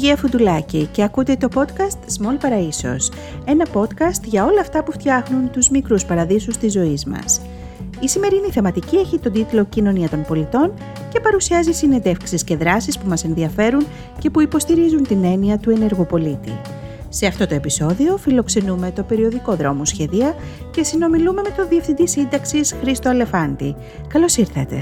Γεωργία Φουντουλάκη και ακούτε το podcast Small Paraisos, ένα podcast για όλα αυτά που φτιάχνουν τους μικρούς παραδείσους της ζωής μας. Η σημερινή θεματική έχει τον τίτλο «Κοινωνία των πολιτών» και παρουσιάζει συνεντεύξεις και δράσεις που μας ενδιαφέρουν και που υποστηρίζουν την έννοια του ενεργοπολίτη. Σε αυτό το επεισόδιο φιλοξενούμε το περιοδικό δρόμο Σχεδία και συνομιλούμε με τον Διευθυντή Σύνταξης Χρήστο Αλεφάντη. Καλώς ήρθατε.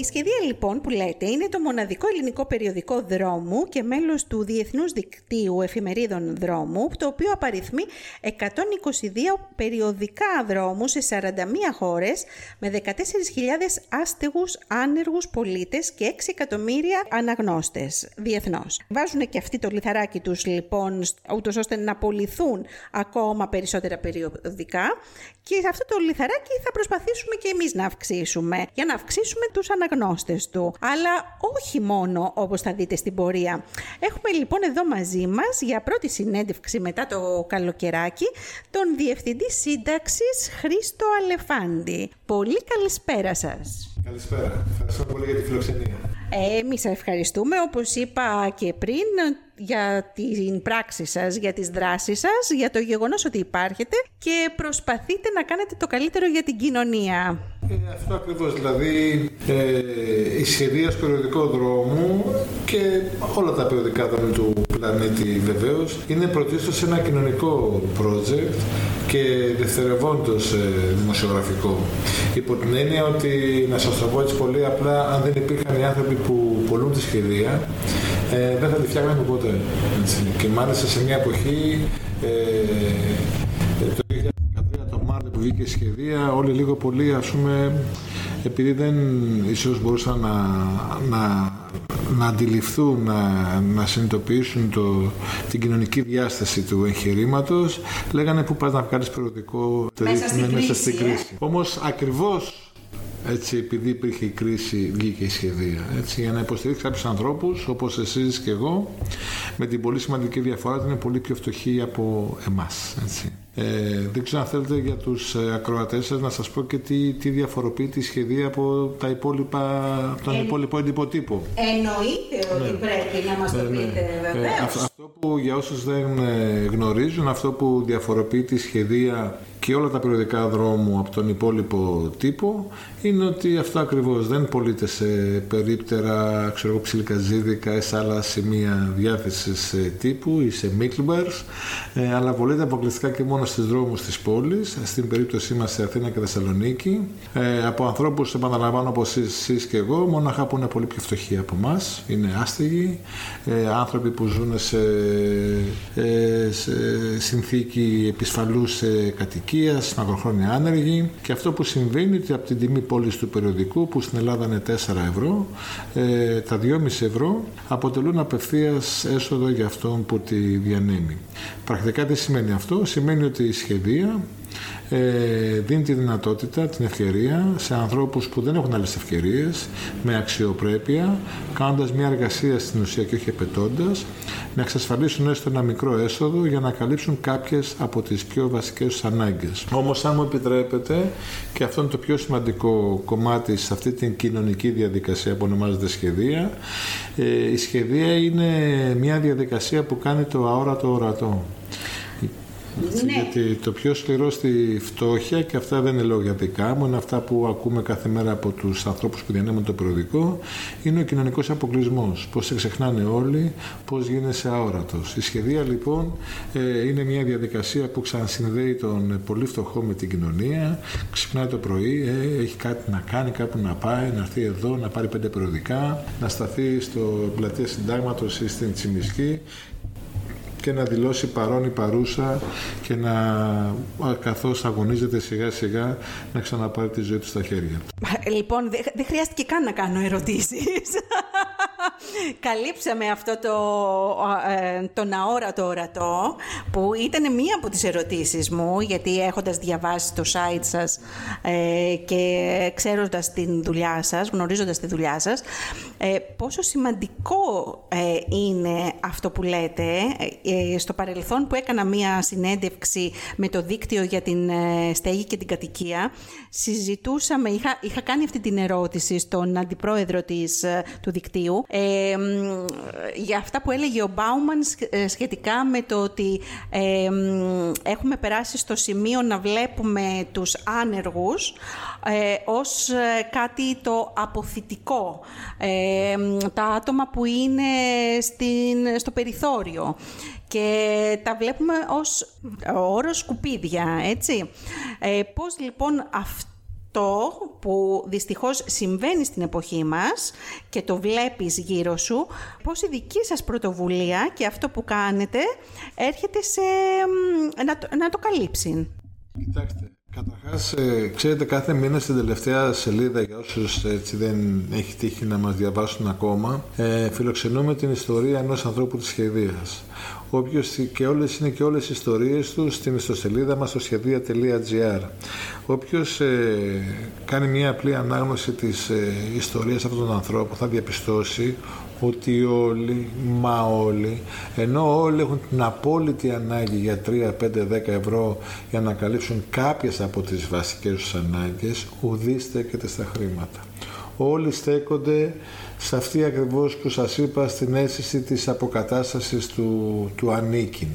Η σχεδία λοιπόν που λέτε είναι το μοναδικό ελληνικό περιοδικό δρόμου και μέλος του Διεθνούς Δικτύου Εφημερίδων Δρόμου, το οποίο απαριθμεί 122 περιοδικά δρόμους σε 41 χώρες με 14.000 άστεγους άνεργους πολίτες και 6 εκατομμύρια αναγνώστες διεθνώς. Βάζουν και αυτοί το λιθαράκι τους λοιπόν ούτως ώστε να απολυθούν ακόμα περισσότερα περιοδικά και αυτό το λιθαράκι θα προσπαθήσουμε και εμείς να αυξήσουμε για να αυξήσουμε τους αναγνώστες του. Αλλά όχι μόνο όπως θα δείτε στην πορεία. Έχουμε λοιπόν εδώ μαζί μας για πρώτη συνέντευξη μετά το καλοκαιράκι τον Διευθυντή Σύνταξης Χρήστο Αλεφάντη. Πολύ καλησπέρα σας. Καλησπέρα. Ευχαριστώ πολύ για τη φιλοξενία. Ε, εμείς ευχαριστούμε, όπως είπα και πριν, για την πράξη σας, για τις δράσεις σας, για το γεγονός ότι υπάρχετε και προσπαθείτε να κάνετε το καλύτερο για την κοινωνία. Ε, αυτό ακριβώς, δηλαδή ε, η σχεδία περιοδικό δρόμου και όλα τα περιοδικά δρόμου του πλανήτη βεβαίως είναι πρωτίστως ένα κοινωνικό project και δευτερευόντως ε, δημοσιογραφικό. Υπό την έννοια ότι, να σας το πω έτσι πολύ απλά, αν δεν υπήρχαν οι άνθρωποι που πολλούν τη σχεδία, ε, δεν θα τη φτιάχναμε ποτέ. Έτσι. Και μάλιστα σε μια εποχή, ε, το 2013 το Μάρτιο που βγήκε η σχεδία, όλοι λίγο πολύ ας πούμε, επειδή δεν ίσως μπορούσαν να, να, να αντιληφθούν, να, να συνειδητοποιήσουν το, την κοινωνική διάσταση του εγχειρήματος, λέγανε πού πας να βγάλεις περιοδικό μέσα στην, κρίση, μέσα στην κρίση. Ε; Όμως ακριβώς έτσι, επειδή υπήρχε η κρίση, βγήκε η σχεδία. Έτσι, για να υποστηρίξει κάποιους ανθρώπους, όπως εσείς και εγώ, με την πολύ σημαντική διαφορά ότι είναι πολύ πιο φτωχοί από εμάς. Ε, δεν ξέρω αν θέλετε για τους ε, ακροατές σας να σας πω και τι, τι διαφοροποιεί τη σχεδία από τα υπόλοιπα, τον ε, υπόλοιπο εντυπωτύπο. Εννοείται ότι ναι. πρέπει να μας το ναι, ναι. πείτε, ναι. βεβαίως. αυτό που για όσους δεν ε, γνωρίζουν, αυτό που διαφοροποιεί τη σχεδία και όλα τα περιοδικά δρόμου από τον υπόλοιπο τύπο είναι ότι αυτό ακριβώς δεν πωλείται σε περίπτερα, ξέρω εγώ, ψιλικαζίδικα ή σε άλλα σημεία διάθεσης ε, τύπου ή σε μίκλμπαρς, ε, αλλά πωλείται αποκλειστικά και μόνο στις δρόμους της πόλης, στην περίπτωσή μας σε Αθήνα και Θεσσαλονίκη, ε, από ανθρώπους, επαναλαμβάνω όπως εσείς και εγώ, μόναχα που είναι πολύ πιο φτωχοί από εμάς, είναι άστιγοι, ε, άνθρωποι που ζουν σε, ε, σε συνθήκη επισφαλούς κατοικίας, ηλικία, μακροχρόνια άνεργοι και αυτό που συμβαίνει ότι από την τιμή πώληση του περιοδικού που στην Ελλάδα είναι 4 ευρώ, ε, τα 2,5 ευρώ αποτελούν απευθείας έσοδο για αυτόν που τη διανέμει. Πρακτικά τι σημαίνει αυτό, σημαίνει ότι η σχεδία ε, δίνει τη δυνατότητα, την ευκαιρία σε ανθρώπους που δεν έχουν άλλες ευκαιρίες, με αξιοπρέπεια, κάνοντας μια εργασία στην ουσία και όχι επαιτώντας, να εξασφαλίσουν έστω ένα μικρό έσοδο για να καλύψουν κάποιες από τις πιο βασικές τους ανάγκες. Όμως αν μου επιτρέπετε, και αυτό είναι το πιο σημαντικό κομμάτι σε αυτή την κοινωνική διαδικασία που ονομάζεται σχεδία, ε, η σχεδία είναι μια διαδικασία που κάνει το αόρατο ορατό. Ναι. Γιατί το πιο σκληρό στη φτώχεια, και αυτά δεν είναι λόγια δικά μου, είναι αυτά που ακούμε κάθε μέρα από τους ανθρώπους που διανέμουν το περιοδικό, είναι ο κοινωνικός αποκλεισμός. Πώς σε ξεχνάνε όλοι, πώς γίνεσαι αόρατος. Η σχεδία λοιπόν ε, είναι μια διαδικασία που ξανασυνδέει τον πολύ φτωχό με την κοινωνία. Ξυπνάει το πρωί, ε, έχει κάτι να κάνει, κάπου να πάει, να έρθει εδώ, να πάρει πέντε περιοδικά, να σταθεί στο πλατεία συντάγματος ή στην Τσιμισκή και να δηλώσει παρόν ή παρούσα και να καθώς αγωνίζεται σιγά σιγά να ξαναπάρει τη ζωή του στα χέρια. Λοιπόν, δεν χρειάστηκε καν να κάνω ερωτήσεις. καλύψαμε αυτό το, ε, τον αόρατο ορατό που ήταν μία από τις ερωτήσεις μου γιατί έχοντας διαβάσει το site σας ε, και ξέροντας την δουλειά σας, γνωρίζοντας τη δουλειά σας ε, πόσο σημαντικό είναι αυτό που λέτε στο παρελθόν που έκανα μία συνέντευξη με το δίκτυο για την στέγη και την κατοικία συζητούσαμε, είχα, είχα κάνει αυτή την ερώτηση στον αντιπρόεδρο της, του δικτύου για αυτά που έλεγε ο Μπάουμαν ε, σχετικά με το ότι έχουμε περάσει στο σημείο να βλέπουμε τους άνεργους ε, ως ε, κάτι το αποθητικό. τα άτομα που είναι στην, στο περιθώριο και τα βλέπουμε ως όρος σκουπίδια, έτσι. Ε, πώς λοιπόν αυτό το που δυστυχώς συμβαίνει στην εποχή μας και το βλέπεις γύρω σου, πώς η δική σας πρωτοβουλία και αυτό που κάνετε έρχεται σε, να, να το καλύψει. Κοιτάξτε, καταρχάς, ε, ξέρετε κάθε μήνα στην τελευταία σελίδα για όσους έτσι δεν έχει τύχει να μας διαβάσουν ακόμα, ε, φιλοξενούμε την ιστορία ενός ανθρώπου της σχεδίας όποιος και όλες είναι και όλες οι ιστορίες του στην ιστοσελίδα μας στο σχεδία.gr. Όποιος ε, κάνει μια απλή ανάγνωση της ε, ιστορίας αυτών των ανθρώπων θα διαπιστώσει ότι όλοι, μα όλοι, ενώ όλοι έχουν την απόλυτη ανάγκη για 3, 5, 10 ευρώ για να καλύψουν κάποιες από τις βασικές τους ανάγκες, ουδή στέκεται στα χρήματα. Όλοι στέκονται σε αυτή ακριβώς που σας είπα στην αίσθηση της αποκατάστασης του, του ανήκειν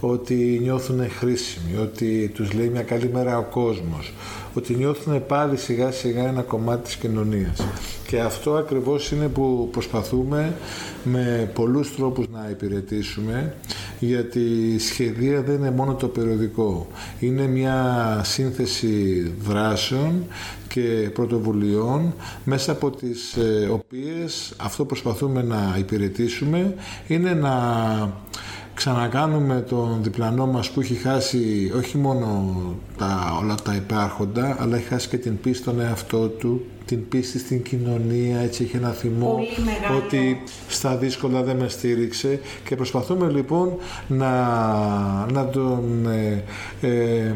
ότι νιώθουν χρήσιμοι, ότι τους λέει μια καλή μέρα ο κόσμος. Ότι νιώθουν πάλι σιγά σιγά ένα κομμάτι της κοινωνίας. Και αυτό ακριβώς είναι που προσπαθούμε με πολλούς τρόπους να υπηρετήσουμε γιατί η σχεδία δεν είναι μόνο το περιοδικό. Είναι μια σύνθεση δράσεων και πρωτοβουλειών μέσα από τις ε, οποίες αυτό που προσπαθούμε να υπηρετήσουμε είναι να ξανακάνουμε τον διπλανό μας που έχει χάσει όχι μόνο τα, όλα τα υπάρχοντα αλλά έχει χάσει και την πίστη στον εαυτό του την πίστη στην κοινωνία, έτσι έχει ένα θυμό ότι στα δύσκολα δεν με στήριξε και προσπαθούμε λοιπόν να, να τον ε, ε,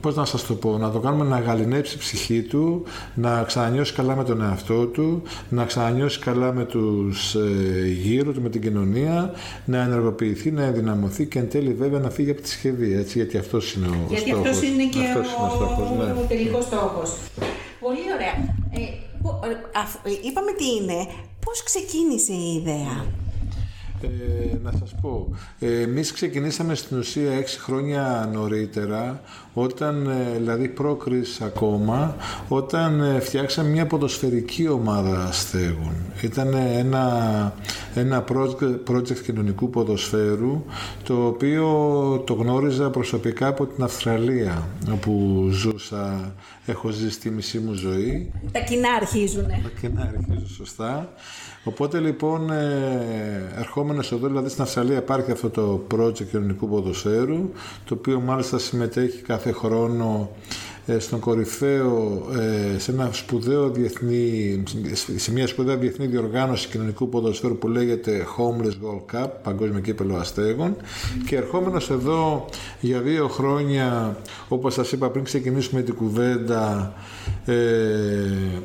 πώς να σας το πω, να το κάνουμε να γαλινέψει η ψυχή του, να ξανανιώσει καλά με τον εαυτό του, να ξανανιώσει καλά με τους ε, γύρω του, με την κοινωνία, να ενεργοποιηθεί, να ενδυναμωθεί και εν τέλει βέβαια να φύγει από τη σχεδία, έτσι, γιατί αυτός είναι ο γιατί στόχος. Γιατί αυτός είναι και αυτός ο, είναι ο, στόχος, ναι. ο τελικός στόχος. Πολύ ωραία. Ε, ε, είπαμε τι είναι. Πώς ξεκίνησε η ιδέα; Ε, να σας πω, ε, εμείς ξεκινήσαμε στην ουσία έξι χρόνια νωρίτερα, όταν, ε, δηλαδή πρόκριση ακόμα, όταν ε, φτιάξαμε μια ποδοσφαιρική ομάδα στέγων. Ήταν ένα, ένα project, project κοινωνικού ποδοσφαίρου, το οποίο το γνώριζα προσωπικά από την Αυστραλία, όπου ζούσα, έχω ζήσει τη μισή μου ζωή. Τα κοινά αρχίζουνε. Τα κοινά αρχίζουν, σωστά. Οπότε λοιπόν ε, ερχόμενος εδώ, δηλαδή στην Αυστραλία υπάρχει αυτό το project κοινωνικού ποδοσφαίρου, το οποίο μάλιστα συμμετέχει κάθε χρόνο ε, στον κορυφαίο, ε, σε, ένα σπουδαίο διεθνή, σε μια σπουδαία διεθνή διοργάνωση κοινωνικού ποδοσφαίρου που λέγεται Homeless World Cup, Παγκόσμιο Κύπελο Αστέγων και ερχόμενος εδώ για δύο χρόνια, όπως σας είπα πριν ξεκινήσουμε την κουβέντα ε,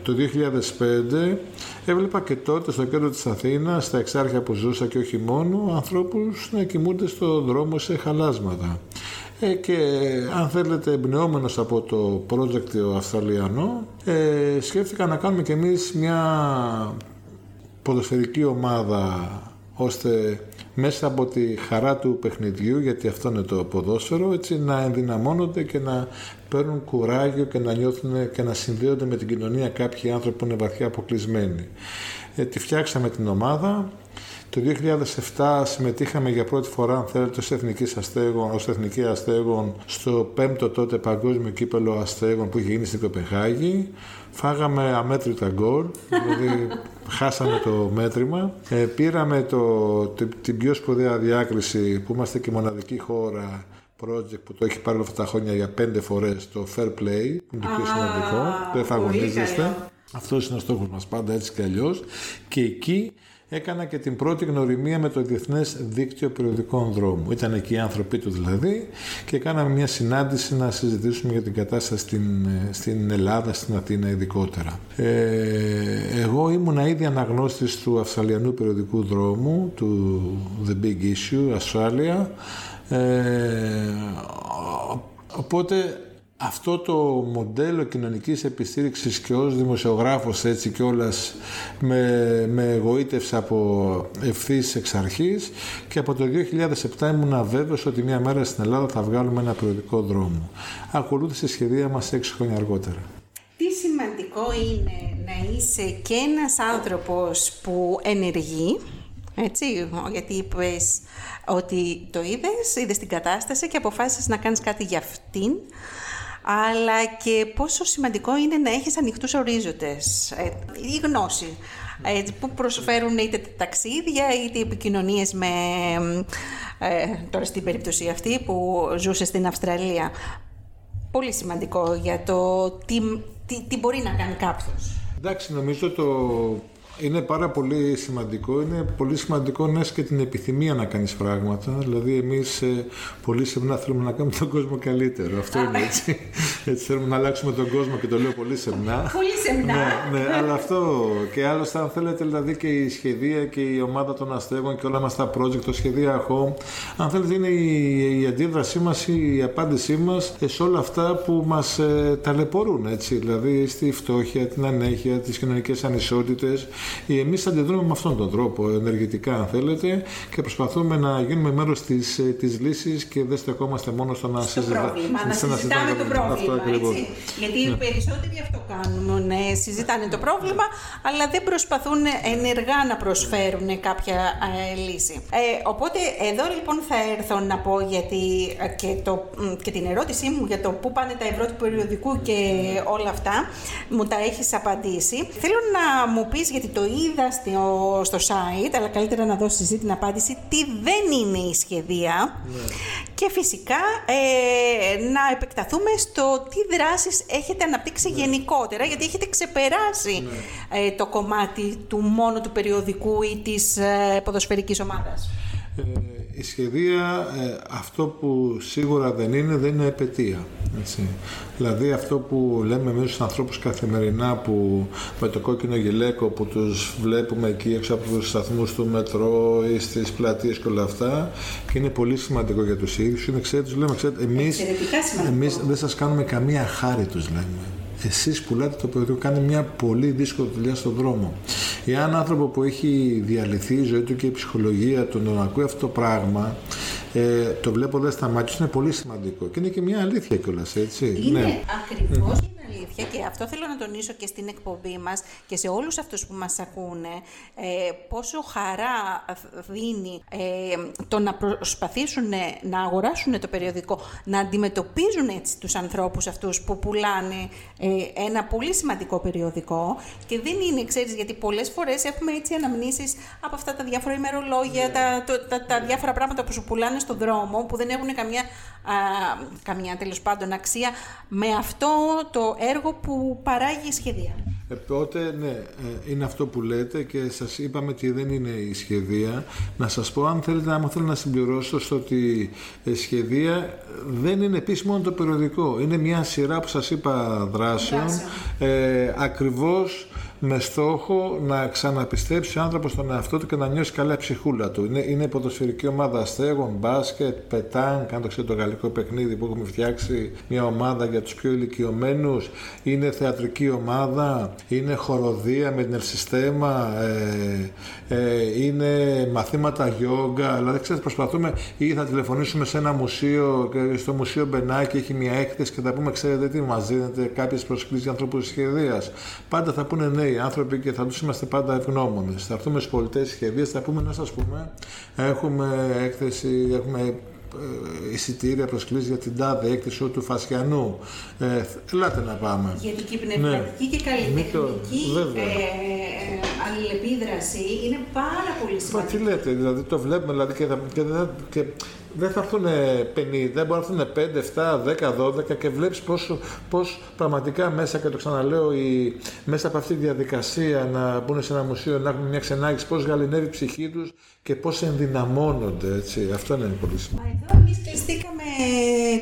το 2005 έβλεπα και τότε στο κέντρο της Αθήνας, στα εξάρχεια που ζούσα και όχι μόνο, ανθρώπους να κοιμούνται στο δρόμο σε χαλάσματα. Ε, και αν θέλετε εμπνεόμενος από το project το Αυστραλιανό ε, σκέφτηκα να κάνουμε κι εμείς μια ποδοσφαιρική ομάδα ώστε μέσα από τη χαρά του παιχνιδιού, γιατί αυτό είναι το ποδόσφαιρο, έτσι να ενδυναμώνονται και να παίρνουν κουράγιο και να νιώθουν και να συνδέονται με την κοινωνία κάποιοι άνθρωποι που είναι βαθιά αποκλεισμένοι. Ε, τη φτιάξαμε την ομάδα, το 2007 συμμετείχαμε για πρώτη φορά, αν θέλετε, ως, εθνικής αστέγων, ως εθνική αστέγων στο πέμπτο τότε παγκόσμιο κύπελο αστέγων που είχε γίνει στην Κοπεχάγη. Φάγαμε αμέτρητα γκολ, δηλαδή χάσαμε το μέτρημα. Ε, πήραμε το, την πιο σπουδαία διάκριση που είμαστε και μοναδική χώρα project που το έχει πάρει όλα αυτά τα χρόνια για πέντε φορές το Fair Play, που είναι το πιο σημαντικό, το εφαγωνίζεστε. Αυτός είναι ο στόχος μας πάντα έτσι και αλλιώς. Και εκεί έκανα και την πρώτη γνωριμία με το Διεθνές Δίκτυο Περιοδικών Δρόμου. Ήταν εκεί οι άνθρωποι του δηλαδή και κάναμε μια συνάντηση να συζητήσουμε για την κατάσταση στην, στην Ελλάδα, στην Αθήνα ειδικότερα. Ε, εγώ ήμουν ήδη αναγνώστης του Αυστραλιανού Περιοδικού Δρόμου, του The Big Issue, Australia. Ε, οπότε αυτό το μοντέλο κοινωνικής επιστήριξης και ως δημοσιογράφος έτσι και όλας με, με εγωίτευσε από ευθύς εξ αρχής και από το 2007 ήμουν βέβαιος ότι μια μέρα στην Ελλάδα θα βγάλουμε ένα περιοδικό δρόμο. Ακολούθησε σχεδία μας έξι χρόνια αργότερα. Τι σημαντικό είναι να είσαι και ένας άνθρωπος που ενεργεί, έτσι, γιατί είπες ότι το είδες, είδες την κατάσταση και αποφάσισες να κάνεις κάτι για αυτήν, αλλά και πόσο σημαντικό είναι να έχεις ανοιχτούς ορίζοντες, ε, η γνώση ε, που προσφέρουν είτε ταξίδια είτε επικοινωνίες με, ε, τώρα στην περίπτωση αυτή που ζούσε στην Αυστραλία. Πολύ σημαντικό για το τι, τι, τι μπορεί να κάνει κάποιος. Εντάξει, νομίζω το είναι πάρα πολύ σημαντικό. Είναι πολύ σημαντικό να έχει και την επιθυμία να κάνεις πράγματα. Δηλαδή, εμείς ε, πολύ σεμνά θέλουμε να κάνουμε τον κόσμο καλύτερο. Αυτό είναι έτσι. έτσι θέλουμε να αλλάξουμε τον κόσμο και το λέω πολύ σεμνά. Πολύ σεμνά. ναι, ναι, αλλά αυτό και άλλωστε, αν θέλετε, δηλαδή και η σχεδία και η ομάδα των αστέγων και όλα μας τα project, το σχεδία home, αν θέλετε, είναι η, η αντίδρασή μας, η απάντησή μας σε όλα αυτά που μας ε, ταλαιπωρούν. Έτσι, δηλαδή στη φτώχεια, την ανέχεια, τις κοινωνικές ανισότητες. Εμείς αντιδρούμε με αυτόν τον τρόπο, ενεργητικά αν θέλετε, και προσπαθούμε να γίνουμε μέρος της της ε, λύσης και δεν στεκόμαστε μόνο στο να συζητάμε. Να συζητάμε το πρόβλημα. Έτσι. Γιατί οι ναι. περισσότεροι αυτό κάνουν. Ναι, συζητάνε το πρόβλημα, αλλά δεν προσπαθούν ενεργά να προσφέρουν κάποια ε, λύση. Ε, οπότε εδώ λοιπόν θα έρθω να πω γιατί ε, και, το, και την ερώτησή μου για το πού πάνε τα ευρώ του περιοδικού και όλα αυτά μου τα έχεις απαντήσει. Θέλω να μου πεις γιατί το είδα στο, στο site, αλλά καλύτερα να δώσει συζήτηση την απάντηση, τι δεν είναι η σχεδία. Ναι. Και φυσικά ε, να επεκταθούμε στο τι δράσεις έχετε αναπτύξει ναι. γενικότερα, γιατί έχετε ξεπεράσει ναι. ε, το κομμάτι του μόνο του περιοδικού ή της ε, ποδοσφαιρικής ομάδας. Ε, η σχεδία ε, αυτό που σίγουρα δεν είναι, δεν είναι επαιτία. Έτσι. Δηλαδή αυτό που λέμε εμείς στους ανθρώπους καθημερινά που με το κόκκινο γυλαίκο που τους βλέπουμε εκεί έξω από τους σταθμούς του μετρό ή στις πλατείες και όλα αυτά και είναι πολύ σημαντικό για τους ίδιους είναι ξέρετε, τους λέμε, ξέρετε, εμείς, εμείς δεν σας κάνουμε καμία χάρη τους λέμε εσείς πουλάτε το περιοδικό, κάνει μια πολύ δύσκολη δουλειά στον δρόμο. Εάν άνθρωπο που έχει διαλυθεί η ζωή του και η ψυχολογία του να ακούει αυτό το πράγμα, ε, το βλέποντα στα μάτια είναι πολύ σημαντικό. Και είναι και μια αλήθεια κιόλας, έτσι. Είναι ναι. ακριβώς αλήθεια και αυτό θέλω να τονίσω και στην εκπομπή μας και σε όλους αυτούς που μας ακούνε ε, πόσο χαρά δίνει ε, το να προσπαθήσουν να αγοράσουν το περιοδικό, να αντιμετωπίζουν έτσι τους ανθρώπους αυτούς που πουλάνε ε, ένα πολύ σημαντικό περιοδικό και δεν είναι, ξέρεις, γιατί πολλές φορές έχουμε έτσι αναμνήσεις από αυτά τα διάφορα ημερολόγια, ναι. τα, τα, τα, διάφορα πράγματα που σου πουλάνε στον δρόμο που δεν έχουν καμιά, α, καμιά τέλος πάντων αξία με αυτό το έργο που παράγει η σχεδία. Οπότε, ναι, ε, είναι αυτό που λέτε και σας είπαμε ότι δεν είναι η σχεδία. Να σας πω, αν θέλετε, άμα θέλω να συμπληρώσω στο ότι η σχεδία δεν είναι επίσης μόνο το περιοδικό. Είναι μια σειρά που σας είπα δράσεων, ε, ακριβώς με στόχο να ξαναπιστέψει ο άνθρωπος στον εαυτό του και να νιώσει καλά η ψυχούλα του. Είναι, είναι ποδοσφαιρική ομάδα αστέγων, μπάσκετ, πετάν, αν το ξέρετε το γαλλικό παιχνίδι που έχουμε φτιάξει μια ομάδα για τους πιο ηλικιωμένους. Είναι θεατρική ομάδα, είναι χοροδία με την Ερσιστέμα, ε, ε, είναι μαθήματα γιόγκα. Δηλαδή, ξέρετε, προσπαθούμε ή θα τηλεφωνήσουμε σε ένα μουσείο, στο Μουσείο Μπενάκη έχει μια έκθεση και θα πούμε, ξέρετε τι, μας δίνετε κάποιες προσκλήσεις για ανθρώπους της σχεδία. Πάντα θα πούνε ναι, οι άνθρωποι και θα τους είμαστε πάντα ευγνώμονες. Θα έρθουμε στι πολιτές σχεδίες, θα πούμε να σας πούμε, έχουμε έκθεση, έχουμε ε, εισιτήρια προσκλήσεις για την τάδε έκθεση του Φασιανού. Ε, ελάτε να πάμε. Γιατί και η πνευματική ναι. και καλλιτεχνική ε, αλληλεπίδραση είναι πάρα πολύ σημαντική. Μα τι λέτε, δηλαδή το βλέπουμε δηλαδή και, και, και δεν θα έρθουν 50, μπορεί να έρθουν 5, 7, 10, 12 και βλέπεις πώς, πώς πραγματικά μέσα, και το ξαναλέω, η, μέσα από αυτή τη διαδικασία να μπουν σε ένα μουσείο, να έχουν μια ξενάγηση, πώς γαλινεύει η ψυχή τους και πώς ενδυναμώνονται, έτσι. Αυτό είναι πολύ σημαντικό. Μα εδώ εμείς κλειστήκαμε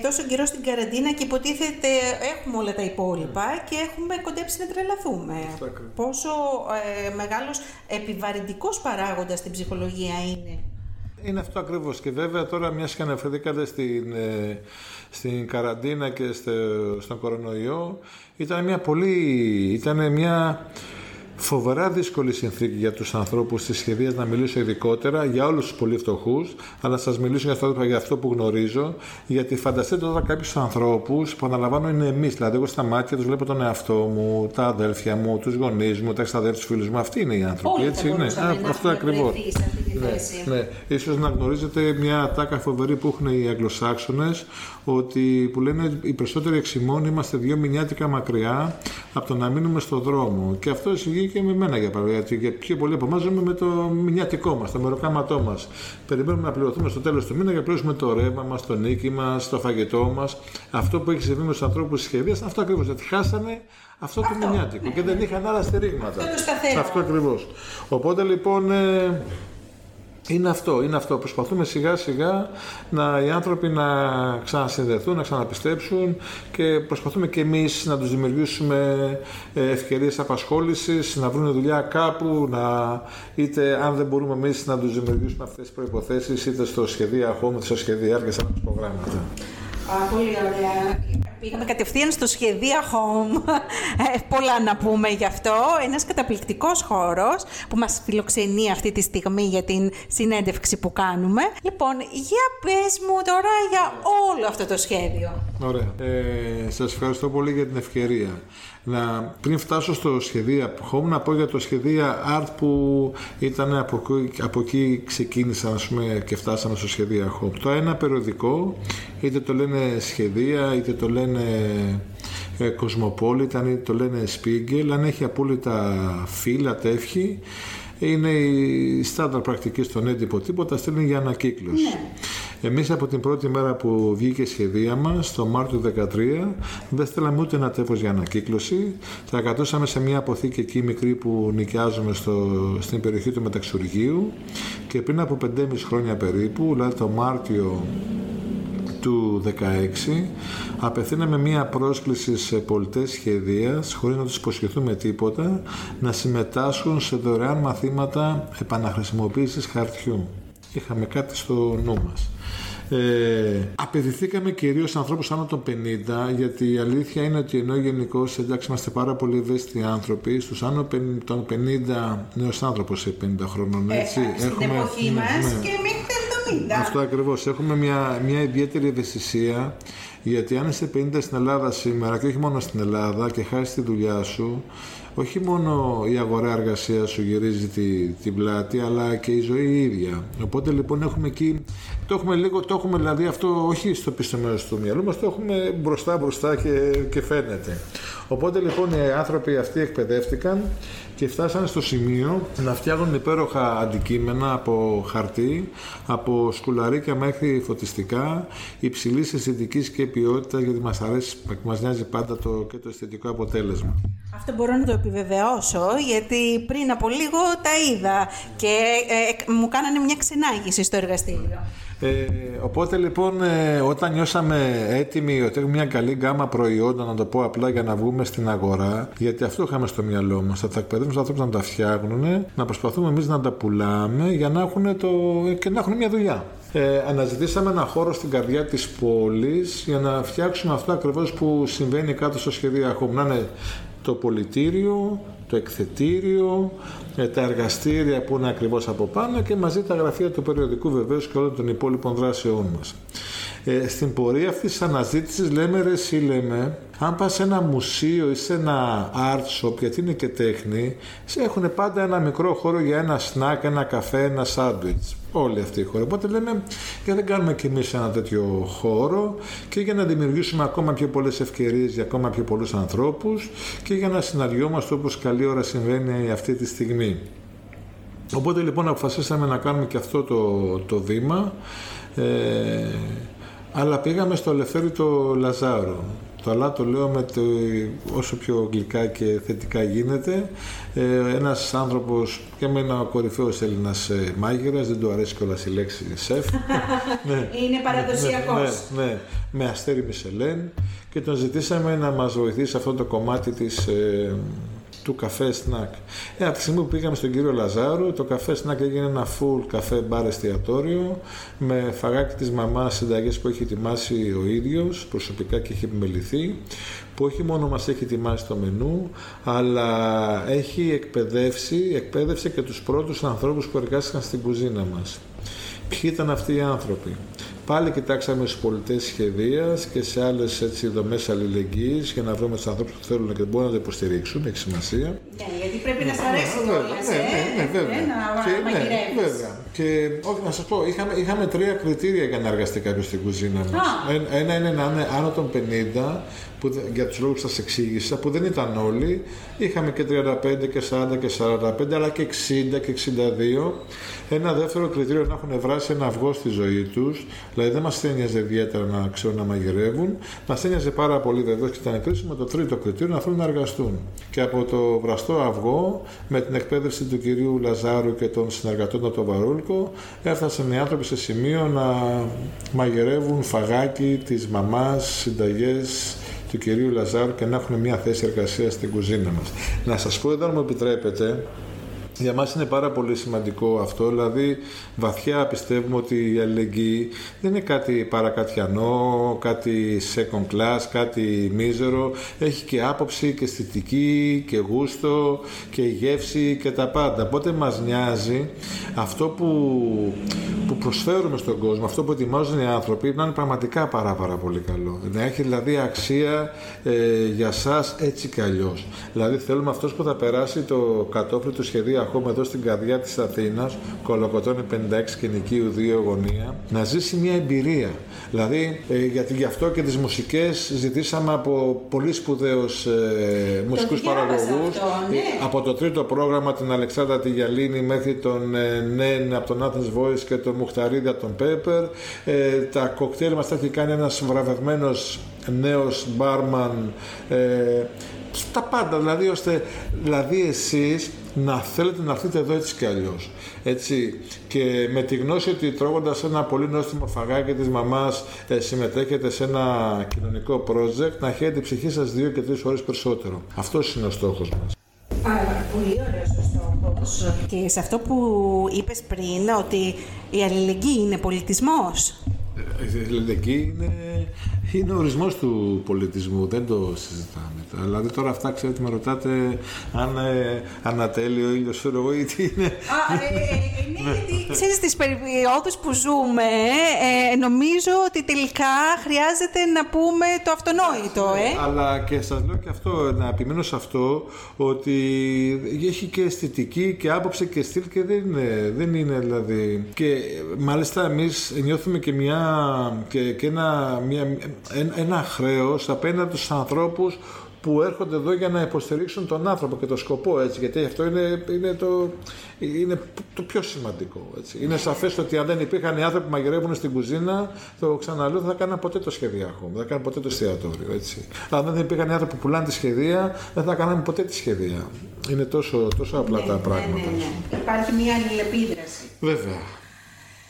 τόσο καιρό στην καραντίνα και υποτίθεται έχουμε όλα τα υπόλοιπα και έχουμε κοντέψει να τρελαθούμε. Πόσο ε, μεγάλος επιβαρυντικός παράγοντας στην ψυχολογία είναι. Είναι αυτό ακριβώς. Και βέβαια τώρα μιας και αναφερθήκατε στην, ε, στην καραντίνα και στο, στον κορονοϊό ήταν μια πολύ, ήταν μια φοβερά δύσκολη συνθήκη για τους ανθρώπους της σχεδίας να μιλήσω ειδικότερα για όλους τους πολύ φτωχούς, αλλά να σας μιλήσω για αυτό, για αυτό που γνωρίζω, γιατί φανταστείτε τώρα κάποιους ανθρώπους που αναλαμβάνω είναι εμείς, δηλαδή εγώ στα μάτια τους βλέπω τον εαυτό μου, τα αδέλφια μου, τους γονείς μου, τα εξαδέλφια τους φίλους μου, αυτοί είναι οι άνθρωποι, Όλοι έτσι είναι, αυτό ακριβώς. Ναι, ναι. Ίσως να γνωρίζετε μια τάκα φοβερή που έχουν οι Αγγλοσάξονες, ότι που λένε οι περισσότεροι εξημών είμαστε δύο μηνιάτικα μακριά από το να μείνουμε στο δρόμο. Και αυτό ισχύει και με μένα για παράδειγμα. Γιατί πιο πολλοί από εμάς ζούμε με το μηνιάτικό μας, το μεροκάματό μας. Περιμένουμε να πληρωθούμε στο τέλος του μήνα για να πληρώσουμε το ρεύμα μας, το νίκη μας, το φαγητό μας. Αυτό που έχει συμβεί με τους ανθρώπους τη σχεδίας, αυτό ακριβώς. Γιατί χάσανε αυτό, το μηνιάτικο και δεν είχαν άλλα στηρίγματα. Αυτό, αυτό ακριβώς. Οπότε λοιπόν. Ε, είναι αυτό, είναι αυτό. Προσπαθούμε σιγά σιγά να, οι άνθρωποι να ξανασυνδεθούν, να ξαναπιστέψουν και προσπαθούμε και εμείς να τους δημιουργήσουμε ε, ευκαιρίες απασχόλησης, να βρουν δουλειά κάπου, να, είτε αν δεν μπορούμε εμείς να τους δημιουργήσουμε αυτές τις προϋποθέσεις, είτε στο σχεδίο home, είτε στο σχεδίο και σε προγράμματα. Πολύ ωραία. Πήγαμε κατευθείαν στο σχεδία home. Ε, πολλά να πούμε γι' αυτό. Ένας καταπληκτικός χώρος που μας φιλοξενεί αυτή τη στιγμή για την συνέντευξη που κάνουμε. Λοιπόν, για πες μου τώρα για όλο αυτό το σχέδιο. Ωραία. Ε, σας ευχαριστώ πολύ για την ευκαιρία. Να, πριν φτάσω στο σχεδία home, να πω για το σχεδία art που ήταν από, από εκεί ξεκίνησαν πούμε, και φτάσαμε στο σχεδία home. Το ένα περιοδικό, είτε το λένε σχεδία, είτε το λένε ε, Κοσμοπόλιταν, είτε το λένε Spiegel, αν έχει απόλυτα φύλλα, τεύχη, είναι η στάνταρ πρακτική στον έντυπο τίποτα, στέλνει για ανακύκλωση. Ναι. Εμείς από την πρώτη μέρα που βγήκε η σχεδία μας, το Μάρτιο του 2013, δεν στέλναμε ούτε ένα τέφος για ανακύκλωση. Τα κατώσαμε σε μια αποθήκη εκεί μικρή που νοικιάζουμε στο, στην περιοχή του Μεταξουργείου και πριν από 5,5 χρόνια περίπου, δηλαδή το Μάρτιο του 2016 απευθύναμε μία πρόσκληση σε πολιτές σχεδίας χωρίς να τους υποσχεθούμε τίποτα να συμμετάσχουν σε δωρεάν μαθήματα επαναχρησιμοποίησης χαρτιού. Είχαμε κάτι στο νου μας. Ε, απαιτηθήκαμε κυρίως σε ανθρώπους άνω των 50, γιατί η αλήθεια είναι ότι ενώ γενικώς εντάξει είμαστε πάρα πολύ ευαίσθητοι άνθρωποι, στους άνω των 50 νέος άνθρωπος σε 50 χρόνων. Έτσι, ε, στην έχουμε, εποχή ναι, μας ναι. και μέχρι τα 70. Αυτό ακριβώς. Έχουμε μια, μια ιδιαίτερη ευαισθησία, γιατί αν είσαι 50 στην Ελλάδα σήμερα και όχι μόνο στην Ελλάδα και χάσει τη δουλειά σου, όχι μόνο η αγορά εργασίας σου γυρίζει τη, την πλάτη, αλλά και η ζωή η ίδια. Οπότε λοιπόν έχουμε εκεί, το έχουμε λίγο, το έχουμε δηλαδή αυτό όχι στο πίσω μέρο του μυαλού μας, το έχουμε μπροστά μπροστά και, και φαίνεται. Οπότε λοιπόν οι άνθρωποι αυτοί εκπαιδεύτηκαν και φτάσανε στο σημείο να φτιάχνουν υπέροχα αντικείμενα από χαρτί, από σκουλαρίκια μέχρι φωτιστικά, υψηλής αισθητικής και ποιότητα, γιατί μας αρέσει, μας νοιάζει πάντα το, και το αισθητικό αποτέλεσμα. Αυτό μπορώ να το επιβεβαιώσω, γιατί πριν από λίγο τα είδα και ε, μου κάνανε μια ξενάγηση στο εργαστήριο. Ε, οπότε λοιπόν ε, όταν νιώσαμε έτοιμοι ότι έχουμε μια καλή γκάμα προϊόντων, να το πω απλά για να βγούμε στην αγορά, γιατί αυτό είχαμε στο μυαλό μας. Θα τα εκπαιδεύουμε του ανθρώπους να τα φτιάχνουν, να προσπαθούμε εμείς να τα πουλάμε για να έχουν το... και να έχουν μια δουλειά. Ε, αναζητήσαμε ένα χώρο στην καρδιά της πόλης για να φτιάξουμε αυτό ακριβώς που συμβαίνει κάτω στο σχεδίο Να είναι το πολιτήριο, το εκθετήριο, ε, τα εργαστήρια που είναι ακριβώς από πάνω και μαζί τα γραφεία του περιοδικού βεβαίως και όλων των υπόλοιπων δράσεών μας. Ε, στην πορεία αυτής της αναζήτησης λέμε ρε εσύ λέμε αν πας σε ένα μουσείο ή σε ένα art shop γιατί είναι και τέχνη έχουν πάντα ένα μικρό χώρο για ένα σνακ, ένα καφέ, ένα σάντουιτς όλοι αυτοί οι χώροι. Οπότε λέμε, για δεν κάνουμε κι εμείς ένα τέτοιο χώρο και για να δημιουργήσουμε ακόμα πιο πολλές ευκαιρίες για ακόμα πιο πολλούς ανθρώπους και για να συναντιόμαστε όπως καλή ώρα συμβαίνει αυτή τη στιγμή. Οπότε λοιπόν αποφασίσαμε να κάνουμε και αυτό το, το βήμα Ε, αλλά πήγαμε στο Λεφέρι το Λαζάρο. Το αλλά το λέω με το, όσο πιο γλυκά και θετικά γίνεται. Ε, ένας άνθρωπος και με ένα κορυφαίος Έλληνας ε, μάγειρας, δεν του αρέσει κιόλας η λέξη σεφ. ναι, Είναι παραδοσιακός. Ναι, ναι, με αστέρι Μισελέν και τον ζητήσαμε να μας βοηθήσει σε αυτό το κομμάτι της ε, του καφέ σνακ. Ε, από τη στιγμή που πήγαμε στον κύριο Λαζάρου, το καφέ σνακ έγινε ένα full καφέ μπαρ εστιατόριο με φαγάκι της μαμάς συνταγές που έχει ετοιμάσει ο ίδιος προσωπικά και έχει επιμεληθεί που όχι μόνο μας έχει ετοιμάσει το μενού αλλά έχει εκπαιδεύσει, εκπαίδευσε και τους πρώτους ανθρώπους που εργάστηκαν στην κουζίνα μας. Ποιοι ήταν αυτοί οι άνθρωποι; Πάλι κοιτάξαμε στους πολιτές σχεδίας και σε άλλες δομές αλληλεγγύης για να βρούμε του ανθρώπους που θέλουν και μπορούν να το υποστηρίξουν. Έχει σημασία. Ναι, γιατί πρέπει να σα αρέσει ναι, κιόλα. Ναι, ναι, ε, ναι, βέβαια. Ε, να και, ναι, βέβαια. Και όχι, να σας πω, είχαμε, είχαμε τρία κριτήρια για να εργαστεί κάποιος στην κουζίνα μας. Ένα είναι να είναι άνω των 50, που, για τους λόγους που σας εξήγησα, που δεν ήταν όλοι. Είχαμε και 35 και 40 και 45, αλλά και 60 και 62. Ένα δεύτερο κριτήριο να έχουν βράσει ένα αυγό στη ζωή τους, δηλαδή δεν μας ένοιαζε ιδιαίτερα να ξέρουν να μαγειρεύουν, μας ένοιαζε πάρα πολύ βεβαίω και ήταν κρίσιμο το τρίτο κριτήριο να θέλουν να εργαστούν. Και από το βραστό αυγό, με την εκπαίδευση του κυρίου Λαζάρου και των συνεργατών του Βαρούλκο, έφτασαν οι άνθρωποι σε σημείο να μαγειρεύουν φαγάκι της μαμάς, συνταγές, του κυρίου Λαζάρου και να έχουν μια θέση εργασίας στην κουζίνα μας. Να σας πω εδώ, αν μου επιτρέπετε, για μας είναι πάρα πολύ σημαντικό αυτό, δηλαδή βαθιά πιστεύουμε ότι η αλληλεγγύη δεν είναι κάτι παρακατιανό, κάτι second class, κάτι μίζερο, έχει και άποψη και αισθητική και γούστο και γεύση και τα πάντα. Οπότε μας νοιάζει αυτό που, που προσφέρουμε στον κόσμο, αυτό που ετοιμάζουν οι άνθρωποι να είναι πραγματικά πάρα πάρα πολύ καλό. Να έχει δηλαδή αξία ε, για σας έτσι κι αλλιώς. Δηλαδή θέλουμε αυτός που θα περάσει το κατόφλι του σχεδίου ακόμα εδώ στην καρδιά της Αθήνας, Κολοκοτώνη 56 και Νικίου 2 γωνία, να ζήσει μια εμπειρία. Δηλαδή, ε, γιατί γι' αυτό και τις μουσικές ζητήσαμε από πολύ σπουδαίους ε, μουσικούς παραγωγούς, ναι. Ε, από το τρίτο πρόγραμμα την Αλεξάνδρα Τιγιαλίνη μέχρι τον ε, Νέν από τον Athens Voice και τον Μουχταρίδη από τον Πέπερ. Ε, τα κοκτέιλ μας τα έχει κάνει ένας βραβευμένος νέος μπάρμαν ε, στα πάντα, δηλαδή ώστε δηλαδή εσείς να θέλετε να έρθετε εδώ έτσι κι αλλιώς. Έτσι. Και με τη γνώση ότι τρώγοντας ένα πολύ νόστιμο φαγάκι της μαμάς ε, συμμετέχετε σε ένα κοινωνικό project, να έχετε η ψυχή σας δύο και τρεις ώρες περισσότερο. Αυτός είναι ο στόχος μας. Άρα, πολύ ωραίος ο στόχος. Και σε αυτό που είπες πριν, ότι η αλληλεγγύη είναι πολιτισμός. Ε, η αλληλεγγύη είναι είναι ο ορισμός του πολιτισμού, δεν το συζητάμε. Δηλαδή τώρα αυτά ξέρετε, με ρωτάτε αν ε, ανατέλει ο ήλιος, ξέρω εγώ, ή τι είναι. Α, ε, ε, ε ναι, γιατί ξέρεις τι περιόδου που ζούμε, ε, νομίζω ότι τελικά χρειάζεται να πούμε το αυτονόητο. Ε. Αλλά και σας λέω και αυτό, να επιμείνω σε αυτό, ότι έχει και αισθητική και άποψη και στυλ και δεν είναι, δεν είναι δηλαδή. Και μάλιστα εμείς νιώθουμε και μια. και, και ένα, μια, ένα χρέος απέναντι στους ανθρώπους που έρχονται εδώ για να υποστηρίξουν τον άνθρωπο και το σκοπό έτσι, γιατί αυτό είναι, είναι, το, είναι το πιο σημαντικό. Έτσι. Είναι σαφές ότι αν δεν υπήρχαν οι άνθρωποι που μαγειρεύουν στην κουζίνα, το ξαναλέω, δεν θα κάναν ποτέ το σχεδιάρχο, δεν θα κάναν ποτέ το εστιατόριο. Έτσι. Αν δεν υπήρχαν οι άνθρωποι που πουλάνε τη σχεδία, δεν θα κάναμε ποτέ τη σχεδία. Είναι τόσο, τόσο απλά ναι, τα ναι, πράγματα. Ναι, ναι, Υπάρχει μια αλληλεπίδραση. Βέβαια.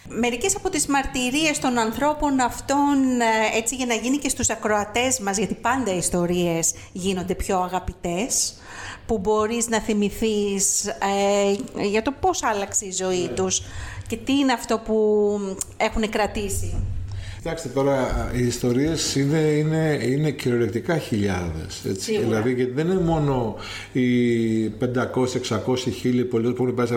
Μερικές από τις μαρτυρίες των ανθρώπων αυτών, ε, έτσι για να γίνει και στους ακροατές μας, γιατί πάντα οι ιστορίες γίνονται πιο αγαπητές, που μπορείς να θυμηθείς ε, για το πώς άλλαξε η ζωή ναι. τους και τι είναι αυτό που έχουν κρατήσει. Κοιτάξτε τώρα, οι ιστορίες είναι, είναι, είναι κυριολεκτικά χιλιάδες. Δηλαδή, γιατί δεν είναι μόνο οι 500, 600, χίλιοι πολίτε που έχουν πάει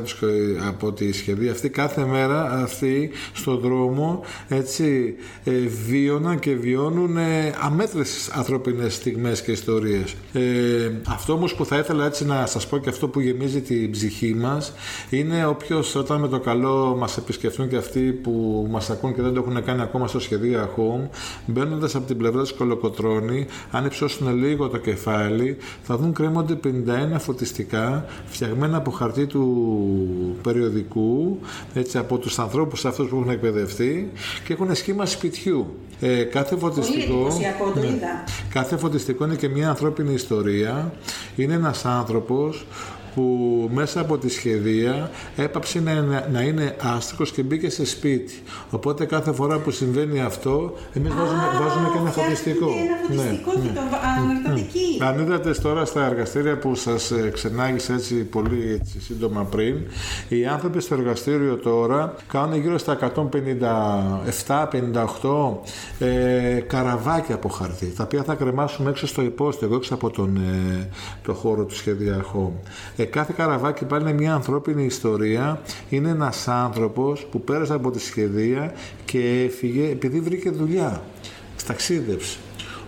από τη σχεδία αυτή. Κάθε μέρα αυτοί στον δρόμο έτσι, ε, βίωναν και βιώνουν ε, αμέτρητε ανθρώπινες στιγμές και ιστορίες. Ε, αυτό όμως που θα ήθελα έτσι να σας πω και αυτό που γεμίζει την ψυχή μας είναι όποιος όταν με το καλό μας επισκεφτούν και αυτοί που μας ακούν και δεν το έχουν κάνει ακόμα στο σχέδιο σχεδία home, μπαίνοντας από την πλευρά της Κολοκοτρώνη, αν υψώσουν λίγο το κεφάλι, θα δουν κρέμονται 51 φωτιστικά φτιαγμένα από χαρτί του περιοδικού, έτσι, από τους ανθρώπους αυτούς που έχουν εκπαιδευτεί και έχουν σχήμα σπιτιού. Ε, κάθε φωτιστικό. το ναι. είδα. Κάθε φωτιστικό είναι και μια ανθρώπινη ιστορία. Είναι ένας άνθρωπος που μέσα από τη σχεδία έπαψε να, να είναι άστρικος και μπήκε σε σπίτι. Οπότε κάθε φορά που συμβαίνει αυτό, εμείς βάζουμε, βάζουμε και ένα φωτιστικό. Ένα φωτιστικό ναι, και ναι. το αναρτάτε εκεί. Αν είδατε τώρα στα εργαστήρια που σας ε, ξενάγησε έτσι πολύ έτσι, σύντομα πριν, οι άνθρωποι στο εργαστήριο τώρα κάνουν γύρω στα 157-58 ε, καραβάκια από χαρτί, τα οποία θα κρεμάσουμε έξω στο υπόστεγο, έξω από τον, ε, το χώρο του σχεδιαχού. Ε, κάθε καραβάκι πάλι είναι μια ανθρώπινη ιστορία. Είναι ένας άνθρωπος που πέρασε από τη σχεδία και έφυγε επειδή βρήκε δουλειά. Σταξίδευσε.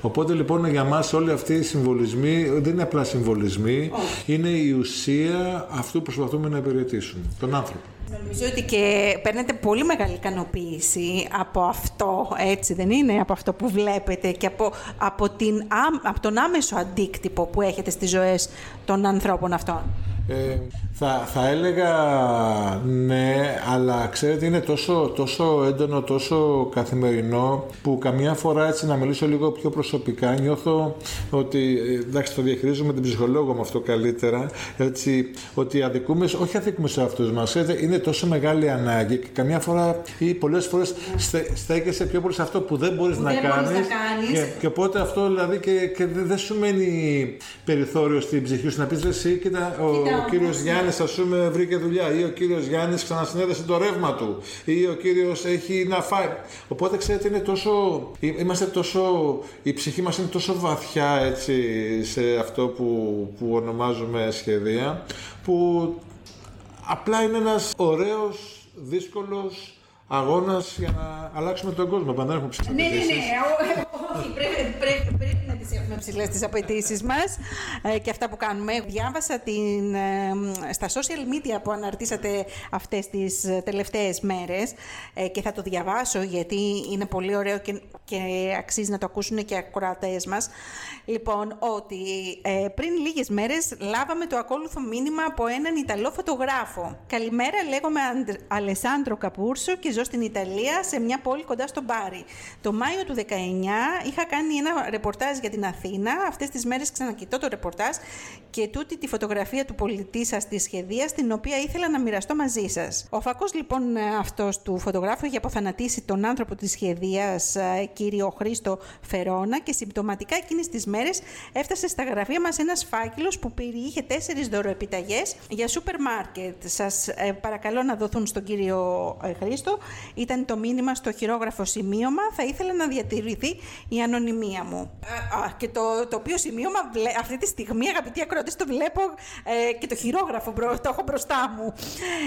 Οπότε λοιπόν για μας όλοι αυτοί οι συμβολισμοί δεν είναι απλά συμβολισμοί, είναι η ουσία αυτού που προσπαθούμε να υπηρετήσουμε, τον άνθρωπο. Νομίζω ότι και παίρνετε πολύ μεγάλη ικανοποίηση από αυτό, έτσι δεν είναι, από αυτό που βλέπετε και από, από, την, από τον άμεσο αντίκτυπο που έχετε στις ζωές των ανθρώπων αυτών. Ε, θα, θα έλεγα ναι, αλλά ξέρετε είναι τόσο, τόσο έντονο, τόσο καθημερινό που καμιά φορά έτσι να μιλήσω λίγο πιο προσωπικά νιώθω ότι, εντάξει το διαχειρίζομαι την ψυχολόγο με αυτό καλύτερα, έτσι, ότι αδικούμε, όχι αδικούμε σε αυτούς μας, είναι τόσο μεγάλη ανάγκη και καμιά φορά ή πολλές φορές στε, στέκεσαι πιο πολύ σε αυτό που δεν μπορείς, να, δεν κάνεις, μπορείς να κάνεις και, και οπότε αυτό δηλαδή και, και δεν σου μένει περιθώριο στην ψυχή σου να πεις εσύ κοίτα, ο, ο κύριος Γιάννης ας πούμε βρήκε δουλειά ή ο κύριος Γιάννης ξανασυνέδεσε το ρεύμα του ή ο κύριος έχει να φάει. Οπότε ξέρετε είναι τόσο, είμαστε τόσο, η ψυχή μας είναι τόσο βαθιά έτσι σε αυτό που, που ονομάζουμε σχεδία που απλά είναι ένας ωραίος, δύσκολος αγώνας για να αλλάξουμε τον κόσμο. Πάντα έχουμε ψηλές Ναι, ναι, ναι. Όχι, πρέπει, πρέπει, πρέπει να τις έχουμε ψηλές τις απαιτήσεις μας ε, και αυτά που κάνουμε. Διάβασα την, ε, στα social media που αναρτήσατε αυτές τις τελευταίες μέρες ε, και θα το διαβάσω γιατί είναι πολύ ωραίο και, και αξίζει να το ακούσουν και οι ακροατές μας. Λοιπόν, ότι πριν λίγες μέρες λάβαμε το ακόλουθο μήνυμα από έναν Ιταλό φωτογράφο. Καλημέρα, λέγομαι Αλεσάνδρο Καπούρσο και ζω στην Ιταλία, σε μια πόλη κοντά στο Μπάρι. Το Μάιο του 19 είχα κάνει ένα ρεπορτάζ για την Αθήνα. Αυτές τις μέρες ξανακοιτώ το ρεπορτάζ και τούτη τη φωτογραφία του πολιτή σας τη σχεδία, την οποία ήθελα να μοιραστώ μαζί σας. Ο φακός λοιπόν αυτός του φωτογράφου είχε αποθανατήσει τον άνθρωπο της σχεδίας, κύριο Χρήστο Φερόνα και συμπτωματικά εκείνες τις μέρες έφτασε στα γραφεία μας ένας φάκελος που περιείχε τέσσερις δωροεπιταγές για σούπερ μάρκετ. Σας ε, παρακαλώ να δοθούν στον κύριο ε, Χρήστο ήταν το μήνυμα στο χειρόγραφο σημείωμα. Θα ήθελα να διατηρηθεί η ανωνυμία μου. Α, και το, το οποίο σημείωμα αυτή τη στιγμή, αγαπητοί ακρότε, το βλέπω ε, και το χειρόγραφο το έχω μπροστά μου.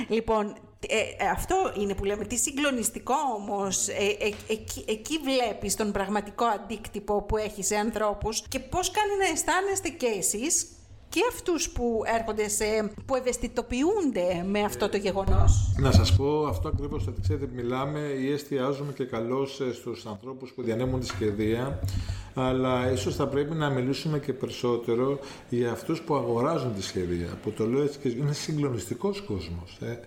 Λοιπόν, ε, ε, αυτό είναι που λέμε, τι συγκλονιστικό όμως, ε, εκεί, εκεί βλέπεις τον πραγματικό αντίκτυπο που έχει σε ανθρώπους και πώς κάνει να αισθάνεστε και εσείς και αυτούς που έρχονται σε, που ευαισθητοποιούνται με αυτό το γεγονός. Να σας πω αυτό ακριβώς, ότι ξέρετε μιλάμε ή εστιάζουμε και καλώς ε, στους ανθρώπους που διανέμουν τη σχεδία, αλλά ίσως θα πρέπει να μιλήσουμε και περισσότερο για αυτούς που αγοράζουν τη σχεδία, που το λέω έτσι και είναι συγκλονιστικός κόσμος. Ε.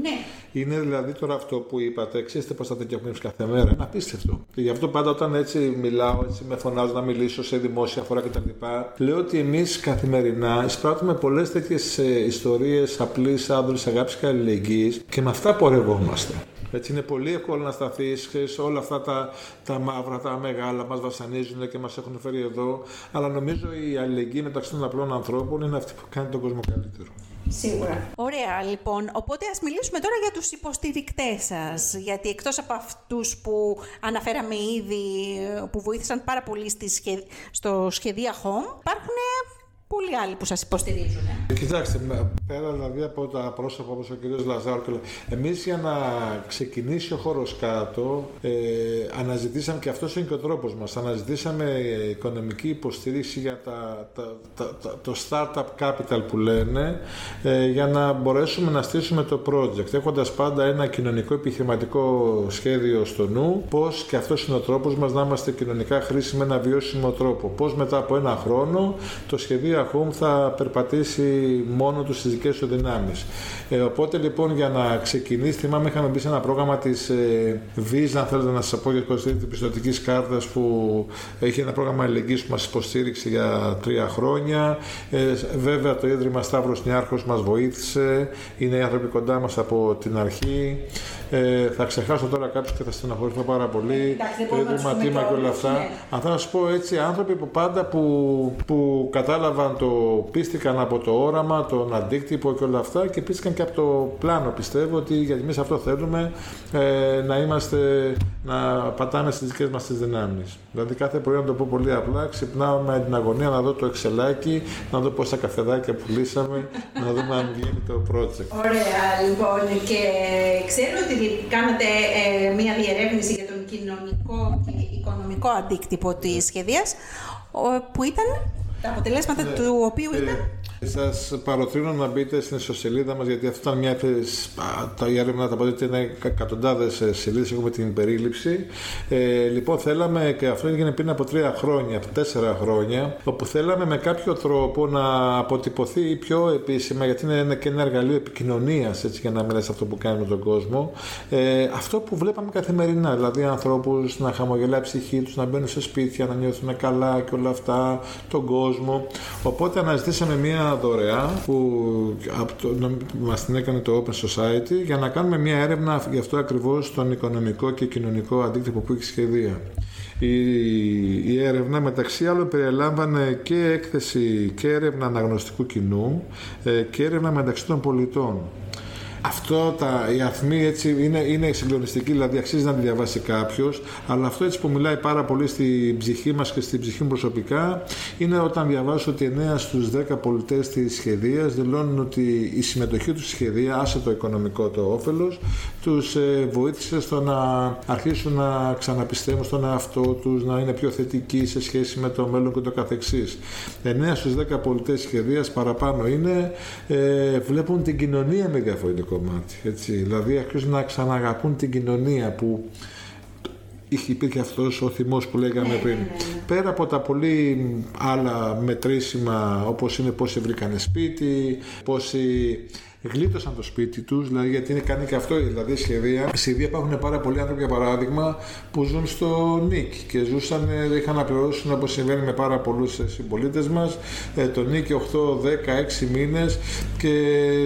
Ναι. Είναι δηλαδή τώρα αυτό που είπατε, ξέρετε πώς θα τέτοια κάθε μέρα. Είναι απίστευτο. Και γι' αυτό πάντα όταν έτσι μιλάω, έτσι με φωνάζω να μιλήσω σε δημόσια φορά κτλ. Λέω ότι εμείς καθημερινά εισπράττουμε πολλές τέτοιες ιστορίες απλής άνδρου αγάπης και αλληλεγγύης και με αυτά πορευόμαστε. Έτσι είναι πολύ εύκολο να σταθείς, όλα αυτά τα, τα μαύρα, τα μεγάλα μας βασανίζουν και μας έχουν φέρει εδώ. Αλλά νομίζω η αλληλεγγύη μεταξύ των απλών ανθρώπων είναι αυτή που κάνει τον κόσμο καλύτερο. Σίγουρα. Ωραία, λοιπόν. Οπότε ας μιλήσουμε τώρα για τους υποστηρικτές σας. Γιατί εκτός από αυτούς που αναφέραμε ήδη, που βοήθησαν πάρα πολύ στη στο σχεδία Home, υπάρχουν πολλοί άλλοι που σας υποστηρίζουν. Κοιτάξτε, πέρα δηλαδή από τα πρόσωπα όπως ο κ. Λαζάρου εμείς για να ξεκινήσει ο χώρος κάτω ε, αναζητήσαμε και αυτός είναι και ο τρόπος μας αναζητήσαμε οικονομική υποστήριξη για τα, τα, τα, το startup capital που λένε ε, για να μπορέσουμε να στήσουμε το project έχοντας πάντα ένα κοινωνικό επιχειρηματικό σχέδιο στο νου πώς και αυτός είναι ο τρόπος μας να είμαστε κοινωνικά χρήσιμοι με ένα βιώσιμο τρόπο πώς μετά από ένα χρόνο το σχεδίο ΑΧΟΥΜ θα περπατήσει μόνο τους στις δικές του δυνάμεις. Ε, οπότε λοιπόν για να ξεκινήσει, θυμάμαι είχαμε μπει σε ένα πρόγραμμα της ε, Visa, αν θέλετε να σας πω για την πιστοτικής κάρτας που έχει ένα πρόγραμμα ελεγγύης που μας υποστήριξε για τρία χρόνια. Ε, βέβαια το Ίδρυμα Σταύρος Νιάρχος μας βοήθησε, είναι οι άνθρωποι κοντά μας από την αρχή. Ε, θα ξεχάσω τώρα κάποιους και θα στεναχωρηθώ πάρα πολύ. το Ίδρυμα Τίμα και όλα αυτά. Ναι. Αν θα σας πω έτσι, άνθρωποι που πάντα που, που κατάλαβαν το, πίστηκαν από το όραμα, τον αντίκτυπο και όλα αυτά και πίστηκαν και από το πλάνο. Πιστεύω ότι γιατί εμείς αυτό θέλουμε ε, να είμαστε, να πατάμε στις δικές μας τις δυνάμεις. Δηλαδή κάθε πρωί, να το πω πολύ απλά, ξυπνάω με την αγωνία να δω το εξελάκι, να δω πόσα καφεδάκια πουλήσαμε, να δούμε αν βγαίνει το project. Ωραία, λοιπόν. Και ξέρω ότι κάνατε ε, μία διερεύνηση για τον κοινωνικό και οικονομικό αντίκτυπο της σχεδίας, που ήταν τα αποτελέσματα ναι. του οποίου ε, ήταν Σας παροτρύνω να μπείτε στην ιστοσελίδα μας, γιατί αυτό ήταν μια. Τα έρευνα τα ότι είναι εκατοντάδες ε, σελίδες. Έχουμε την περίληψη. Ε, λοιπόν, θέλαμε και αυτό έγινε πριν από τρία χρόνια, από τέσσερα χρόνια, όπου θέλαμε με κάποιο τρόπο να αποτυπωθεί πιο επίσημα, γιατί είναι και ένα εργαλείο επικοινωνίας, έτσι για να μιλάει αυτό που κάνει με τον κόσμο. Ε, αυτό που βλέπαμε καθημερινά, δηλαδή ανθρώπους να χαμογελάει η ψυχή τους, να μπαίνουν σε σπίτια, να νιώθουν καλά και όλα αυτά, τον κόσμο. Οπότε αναζητήσαμε μια δωρεά που μας την έκανε το Open Society για να κάνουμε μια έρευνα γι' αυτό ακριβώς τον οικονομικό και κοινωνικό αντίκτυπο που έχει σχεδία. Η, η έρευνα μεταξύ άλλων περιέλαμβανε και έκθεση και έρευνα αναγνωστικού κοινού ε, και έρευνα μεταξύ των πολιτών. Αυτό τα, η αθμή έτσι είναι, είναι συγκλονιστική, δηλαδή αξίζει να τη διαβάσει κάποιος, αλλά αυτό έτσι που μιλάει πάρα πολύ στην ψυχή μας και στην ψυχή μου προσωπικά είναι όταν διαβάζω ότι 9 στους 10 πολιτές της σχεδίας δηλώνουν ότι η συμμετοχή τους στη σχεδία, άσε το οικονομικό το όφελος, τους ε, βοήθησε στο να αρχίσουν να ξαναπιστεύουν στον εαυτό τους, να είναι πιο θετικοί σε σχέση με το μέλλον και το καθεξής. 9 στους 10 πολιτές σχεδίας παραπάνω είναι, ε, βλέπουν την κοινωνία με διαφορετικό κομμάτι. Έτσι. Δηλαδή αρχίζουν να ξαναγαπούν την κοινωνία που είχε, υπήρχε αυτός ο θυμός που λέγαμε ναι, πριν. Ναι, ναι, Πέρα από τα πολύ άλλα μετρήσιμα όπως είναι πόσοι βρήκανε σπίτι, πόσοι γλίτωσαν το σπίτι τους, δηλαδή γιατί είναι κάνει και αυτό. Δηλαδή, σχεδία. Στη Συρία υπάρχουν πάρα πολλοί άνθρωποι, για παράδειγμα, που ζουν στο ΝΙΚ και ζούσαν, ε, είχαν να πληρώσουν όπως συμβαίνει με πάρα πολλούς ε, συμπολίτες μας, ε, το ΝΙΚ 8, 10, 6 μήνες και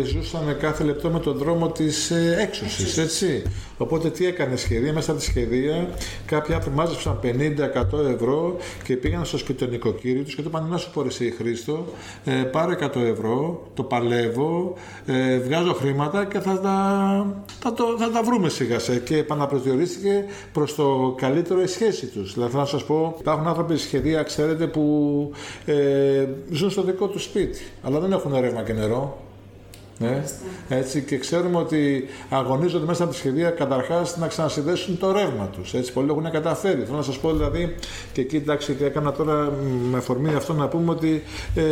ζούσαν κάθε λεπτό με τον δρόμο της έξωσης. Έτσι. Οπότε τι έκανε σχεδία, μέσα από τη σχεδία κάποιοι άνθρωποι μάζεψαν 50-100 ευρώ και πήγαν στο σπιτονικοκύριο του και του είπαν να σου πω εσύ Χρήστο, ε, πάρε 100 ευρώ, το παλεύω, ε, βγάζω χρήματα και θα τα, θα, το, θα τα βρούμε σιγά σε και επαναπροσδιορίστηκε προς το καλύτερο η σχέση τους. Δηλαδή να σας πω, υπάρχουν άνθρωποι στη σχεδία, ξέρετε, που ε, ζουν στο δικό τους σπίτι, αλλά δεν έχουν ρεύμα και νερό. Ναι. Έτσι, και ξέρουμε ότι αγωνίζονται μέσα από τη σχεδία καταρχάς να ξανασυνδέσουν το ρεύμα τους. Έτσι, πολλοί έχουν καταφέρει. Θέλω να σας πω δηλαδή, και εκεί εντάξει, και έκανα τώρα με αφορμή αυτό να πούμε ότι ε,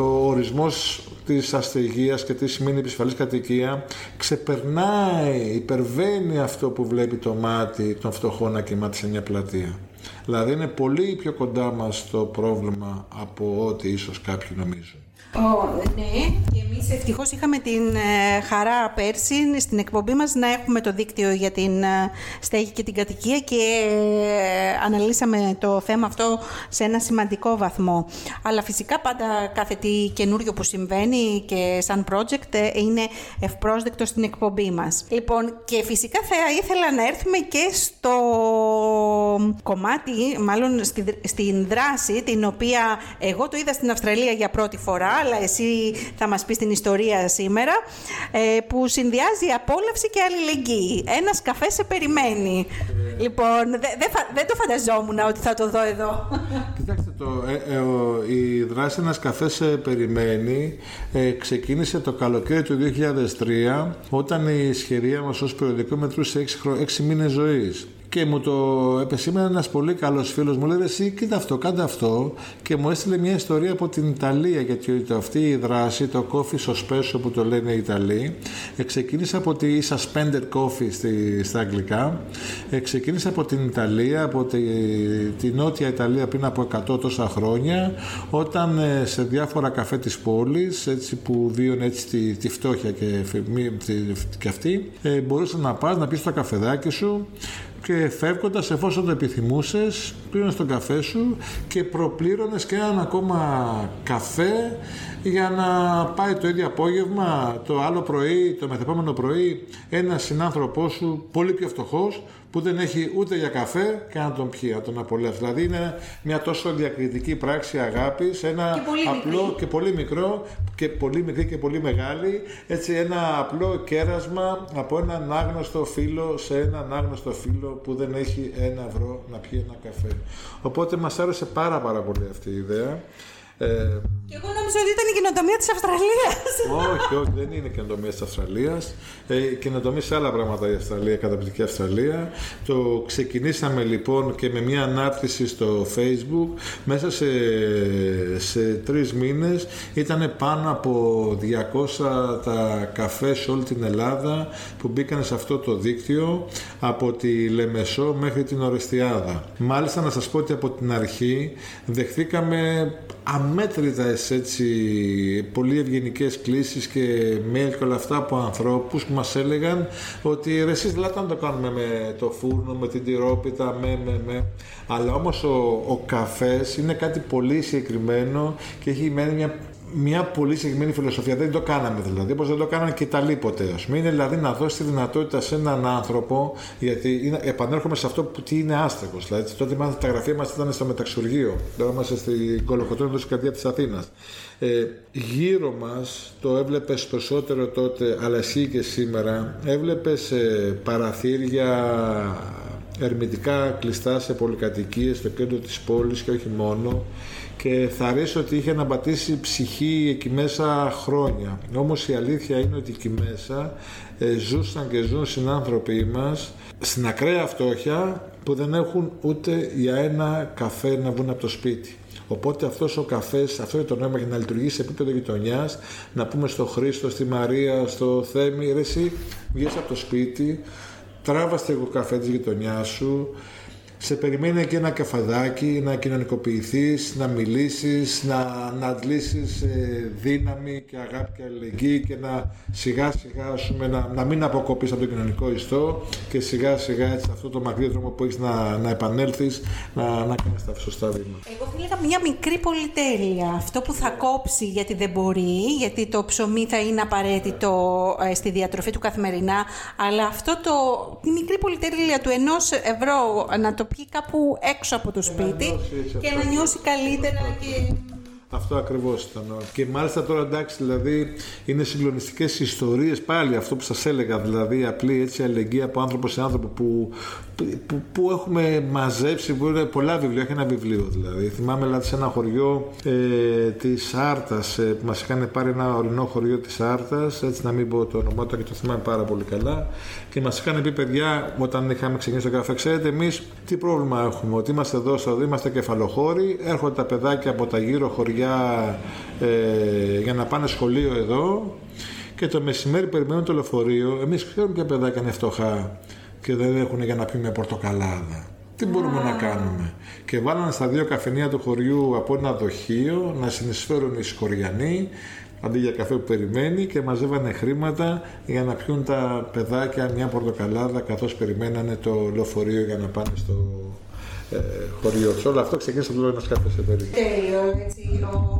ο ορισμός της αστεγίας και τι σημαίνει επισφαλής κατοικία ξεπερνάει, υπερβαίνει αυτό που βλέπει το μάτι των φτωχών να κοιμάται σε μια πλατεία. Δηλαδή είναι πολύ πιο κοντά μας το πρόβλημα από ό,τι ίσως κάποιοι νομίζουν. Oh, ναι, και εμείς ευτυχώς είχαμε την ε, χαρά πέρσι στην εκπομπή μας να έχουμε το δίκτυο για την ε, στέγη και την κατοικία και ε, αναλύσαμε το θέμα αυτό σε ένα σημαντικό βαθμό. Αλλά φυσικά πάντα κάθε τι καινούριο που συμβαίνει και σαν project είναι ευπρόσδεκτο στην εκπομπή μας. Λοιπόν, και φυσικά θα ήθελα να έρθουμε και στο κομμάτι, μάλλον στην δράση, την οποία εγώ το είδα στην Αυστραλία για πρώτη φορά, αλλά εσύ θα μας πεις την ιστορία σήμερα, ε, που συνδυάζει απόλαυση και αλληλεγγύη. Ένας καφέ σε περιμένει. Λοιπόν, δεν το φανταζόμουν ότι θα το δω εδώ. Κοιτάξτε, Το, ε, ε, η δράση ένας καφές περιμένει ε, ξεκίνησε το καλοκαίρι του 2003 όταν η σχερία μας ως περιοδικό μετρούσε 6, 6 μήνες ζωής και μου το επεσήμανε ένας πολύ καλός φίλος μου. Λέει: Εσύ, κοίτα αυτό, κάντε αυτό. Και μου έστειλε μια ιστορία από την Ιταλία. Γιατί αυτή η δράση, το coffee sospeso που το λένε οι Ιταλοί, ξεκίνησε από τη suspended coffee στη, στα αγγλικά. ξεκίνησε από την Ιταλία, από τη, τη νότια Ιταλία πριν από 100 τόσα χρόνια, όταν ε, σε διάφορα καφέ της πόλης, έτσι που βίωνε έτσι τη, τη φτώχεια και, και αυτή, ε, μπορούσες να πας να πεις στο καφεδάκι σου και φεύγοντας, εφόσον το επιθυμούσες, πλήρωνε τον καφέ σου και προπλήρωνες και έναν ακόμα καφέ για να πάει το ίδιο απόγευμα, το άλλο πρωί, το μεθεπόμενο πρωί, ένας συνάνθρωπός σου πολύ πιο φτωχός που δεν έχει ούτε για καφέ και να τον πιει, να τον απολαύσει. Δηλαδή είναι μια τόσο διακριτική πράξη αγάπης, ένα και απλό και πολύ μικρό και πολύ μικρή και πολύ μεγάλη, έτσι ένα απλό κέρασμα από έναν άγνωστο φίλο σε έναν άγνωστο φίλο που δεν έχει ένα ευρώ να πιει ένα καφέ. Οπότε μας άρεσε πάρα πάρα πολύ αυτή η ιδέα. Ε, και εγώ νόμιζα ότι ήταν η καινοτομία της Αυστραλίας. όχι, όχι, δεν είναι καινοτομία της Αυστραλίας. Ε, καινοτομία σε άλλα πράγματα η Αυστραλία, καταπληκτική Αυστραλία. Το ξεκινήσαμε λοιπόν και με μια ανάρτηση στο Facebook. Μέσα σε, σε τρεις μήνες ήταν πάνω από 200 τα καφέ σε όλη την Ελλάδα που μπήκαν σε αυτό το δίκτυο από τη Λεμεσό μέχρι την Ορεστιάδα. Μάλιστα να σας πω ότι από την αρχή δεχθήκαμε αμέτρητες έτσι πολύ ευγενικές κλήσεις και mail και όλα αυτά από ανθρώπους που μας έλεγαν ότι ρε εσείς να το κάνουμε με το φούρνο, με την τυρόπιτα, με, με, με. Αλλά όμως ο, ο καφές είναι κάτι πολύ συγκεκριμένο και έχει μένει μια μια πολύ συγκεκριμένη φιλοσοφία. Δεν το κάναμε δηλαδή, όπως δεν το κάνανε και τα ποτέ. Α πούμε, είναι δηλαδή να δώσεις τη δυνατότητα σε έναν άνθρωπο, γιατί είναι, επανέρχομαι σε αυτό που τι είναι άστεγος. Δηλαδή, τότε τα γραφεία μας ήταν στο μεταξουργείο. Τώρα είμαστε στην Κολοκοτρόνη, στην καρδιά της Αθήνας. Ε, γύρω μας το έβλεπες περισσότερο τότε, αλλά εσύ και σήμερα, έβλεπες ε, παραθύρια ερμητικά κλειστά σε πολυκατοικίες στο κέντρο της πόλης και όχι μόνο και θα αρέσει ότι είχε αναπατήσει ψυχή εκεί μέσα χρόνια. Όμως η αλήθεια είναι ότι εκεί μέσα ε, ζούσαν και ζουν συνάνθρωποι μας στην ακραία φτώχεια που δεν έχουν ούτε για ένα καφέ να βγουν από το σπίτι. Οπότε αυτός ο καφές, αυτό είναι το νόημα για να λειτουργήσει σε επίπεδο γειτονιάς, να πούμε στο Χρήστο, στη Μαρία, στο Θέμη, ρε, εσύ βγες από το σπίτι, τράβαστε εγώ καφέ της γειτονιάς σου, σε περιμένει και ένα καφαδάκι, να κοινωνικοποιηθείς, να μιλήσεις, να, να αντλήσεις ε, δύναμη και αγάπη και αλληλεγγύη και να σιγά σιγά πούμε, να, να μην αποκοπείς από το κοινωνικό ιστό και σιγά σιγά έτσι αυτό το μακρύ δρόμο που έχεις να, να επανέλθεις να, να κάνεις τα σωστά βήματα. Εγώ θα έλεγα μια μικρή πολυτέλεια. Αυτό που θα κόψει γιατί δεν μπορεί, γιατί το ψωμί θα είναι απαραίτητο ε, στη διατροφή του καθημερινά, αλλά αυτό το, τη μικρή πολυτέλεια του ενός ευρώ να το πιει κάπου έξω από το σπίτι και να νιώσει καλύτερα και αυτό ακριβώς ήταν. Και μάλιστα τώρα εντάξει, δηλαδή είναι συγκλονιστικές ιστορίες πάλι αυτό που σας έλεγα. Δηλαδή απλή έτσι αλληλεγγύη από άνθρωπο σε άνθρωπο που, που, που έχουμε μαζέψει. Που είναι πολλά βιβλία, έχει ένα βιβλίο δηλαδή. Θυμάμαι δηλαδή σε ένα χωριό ε, της Άρτας ε, που μας είχαν πάρει ένα ορεινό χωριό της Άρτας. Έτσι να μην πω το όνομά του και το θυμάμαι πάρα πολύ καλά. Και μας είχαν πει παιδιά, όταν είχαμε ξεκινήσει το καφέ, ξέρετε εμείς τι πρόβλημα έχουμε. Ότι είμαστε εδώ, είμαστε κεφαλοχώροι, έρχονται τα παιδάκια από τα γύρω χωριά ε, για να πάνε σχολείο εδώ και το μεσημέρι περιμένουν το λεωφορείο. Εμείς ξέρουμε ποια παιδάκια είναι φτωχά και δεν έχουν για να πει μια πορτοκαλάδα. Τι μπορούμε να κάνουμε; Και βάλανε στα δύο καφενεία του χωριού από ένα δοχείο να συνεισφέρουν οι σκοριανοί αντί για καφέ που περιμένει και μαζεύανε χρήματα για να πιούν τα παιδάκια μια πορτοκαλάδα καθώς περιμένανε το λεωφορείο για να πάνε στο ε, χωριό. Σε όλο αυτό ξεκίνησε το ένα καφέ σε περίπτωση. Τέλειο. Έτσι, ο,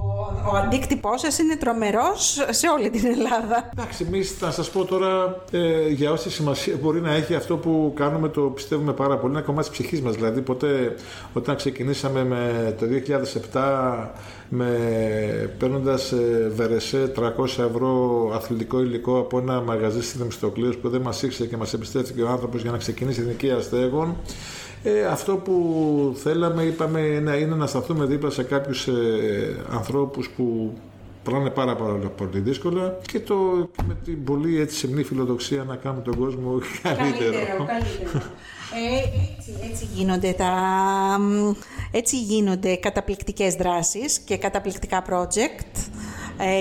ο αντίκτυπός σας είναι τρομερός σε όλη την Ελλάδα. Εντάξει, εμείς θα σας πω τώρα ε, για όση σημασία μπορεί να έχει αυτό που κάνουμε, το πιστεύουμε πάρα πολύ. Είναι κομμάτι της ψυχής μας. Δηλαδή, ποτέ όταν ξεκινήσαμε με το 2007 με παίρνοντας ε, βερεσέ 300 ευρώ αθλητικό υλικό από ένα μαγαζί στη Δημιστοκλήωση που δεν μας ήξερε και μας εμπιστεύτηκε ο άνθρωπος για να ξεκινήσει η αστέγων Ε, αυτό που θέλαμε, είπαμε, να είναι να σταθούμε δίπλα σε κάποιους ε, ανθρώπους που περνάνε πάρα, πάρα πολύ δύσκολα και το με την πολύ έτσι σεμνή φιλοδοξία να κάνουμε τον κόσμο καλύτερο. Καλύτερο, καλύτερο. Ε, έτσι, έτσι, γίνονται τα, έτσι γίνονται καταπληκτικές δράσεις και καταπληκτικά project ε,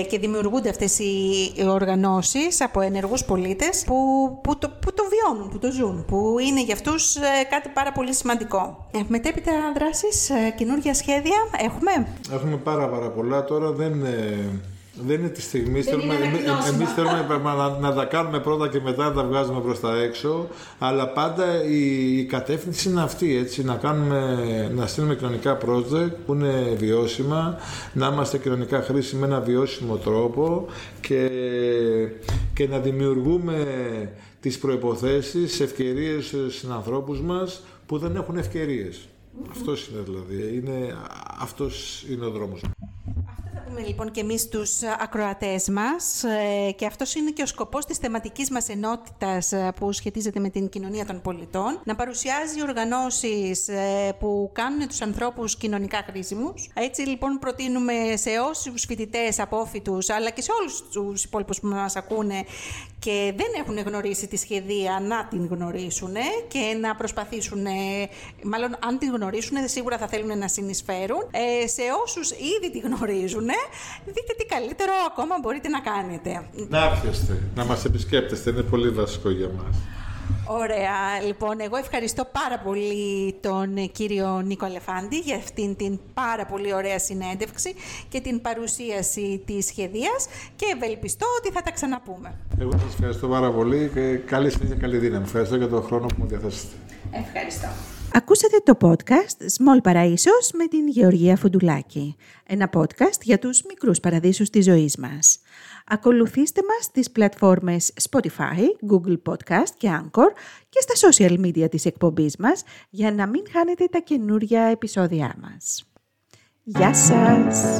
και δημιουργούνται αυτές οι οργανώσεις από ενεργούς πολίτες που, που, το, που το βιώνουν, που το ζουν, που είναι για αυτούς ε, κάτι πάρα πολύ σημαντικό. Ε, μετέπειτα δράσεις, ε, καινούργια σχέδια έχουμε; Έχουμε πάρα πάρα πολλά. Τώρα δεν... Δεν είναι τη στιγμή. Θέλουμε, Εμεί θέλουμε να, να, τα κάνουμε πρώτα και μετά να τα βγάζουμε προς τα έξω. Αλλά πάντα η, η κατεύθυνση είναι αυτή. Έτσι, να, κάνουμε, να στείλουμε κοινωνικά project που είναι βιώσιμα, να είμαστε κοινωνικά χρήσιμοι με ένα βιώσιμο τρόπο και, και να δημιουργούμε τις προϋποθέσεις, ευκαιρίες στους ανθρώπους μας που δεν έχουν ευκαιρίες. Αυτός είναι δηλαδή. Είναι, αυτός είναι ο δρόμος πούμε λοιπόν και εμείς τους ακροατές μας ε, και αυτός είναι και ο σκοπός της θεματικής μας ενότητας ε, που σχετίζεται με την κοινωνία των πολιτών, να παρουσιάζει οργανώσεις ε, που κάνουν τους ανθρώπους κοινωνικά χρήσιμους. Έτσι λοιπόν προτείνουμε σε όσους φοιτητές απόφοιτους αλλά και σε όλους τους υπόλοιπους που μας ακούνε και δεν έχουν γνωρίσει τη σχεδία να την γνωρίσουν και να προσπαθήσουν, μάλλον αν την γνωρίσουν σίγουρα θα θέλουν να συνεισφέρουν. σε όσους ήδη τη γνωρίζουν δείτε τι καλύτερο ακόμα μπορείτε να κάνετε. Να έρχεστε, να μας επισκέπτεστε, είναι πολύ βασικό για μας. Ωραία. Λοιπόν, εγώ ευχαριστώ πάρα πολύ τον κύριο Νίκο Αλεφάντη για αυτήν την πάρα πολύ ωραία συνέντευξη και την παρουσίαση της σχεδίας και ευελπιστώ ότι θα τα ξαναπούμε. Εγώ σας ευχαριστώ πάρα πολύ και καλή συνέχεια, καλή δύναμη. Ευχαριστώ για τον χρόνο που μου διαθέσετε. Ευχαριστώ. Ακούσατε το podcast Small Παραΐσος με την Γεωργία Φουντουλάκη. Ένα podcast για τους μικρούς παραδείσους της ζωής μας. Ακολουθήστε μας στις πλατφόρμες Spotify, Google Podcast και Anchor και στα social media της εκπομπής μας για να μην χάνετε τα καινούργια επεισόδια μας. Γεια σας!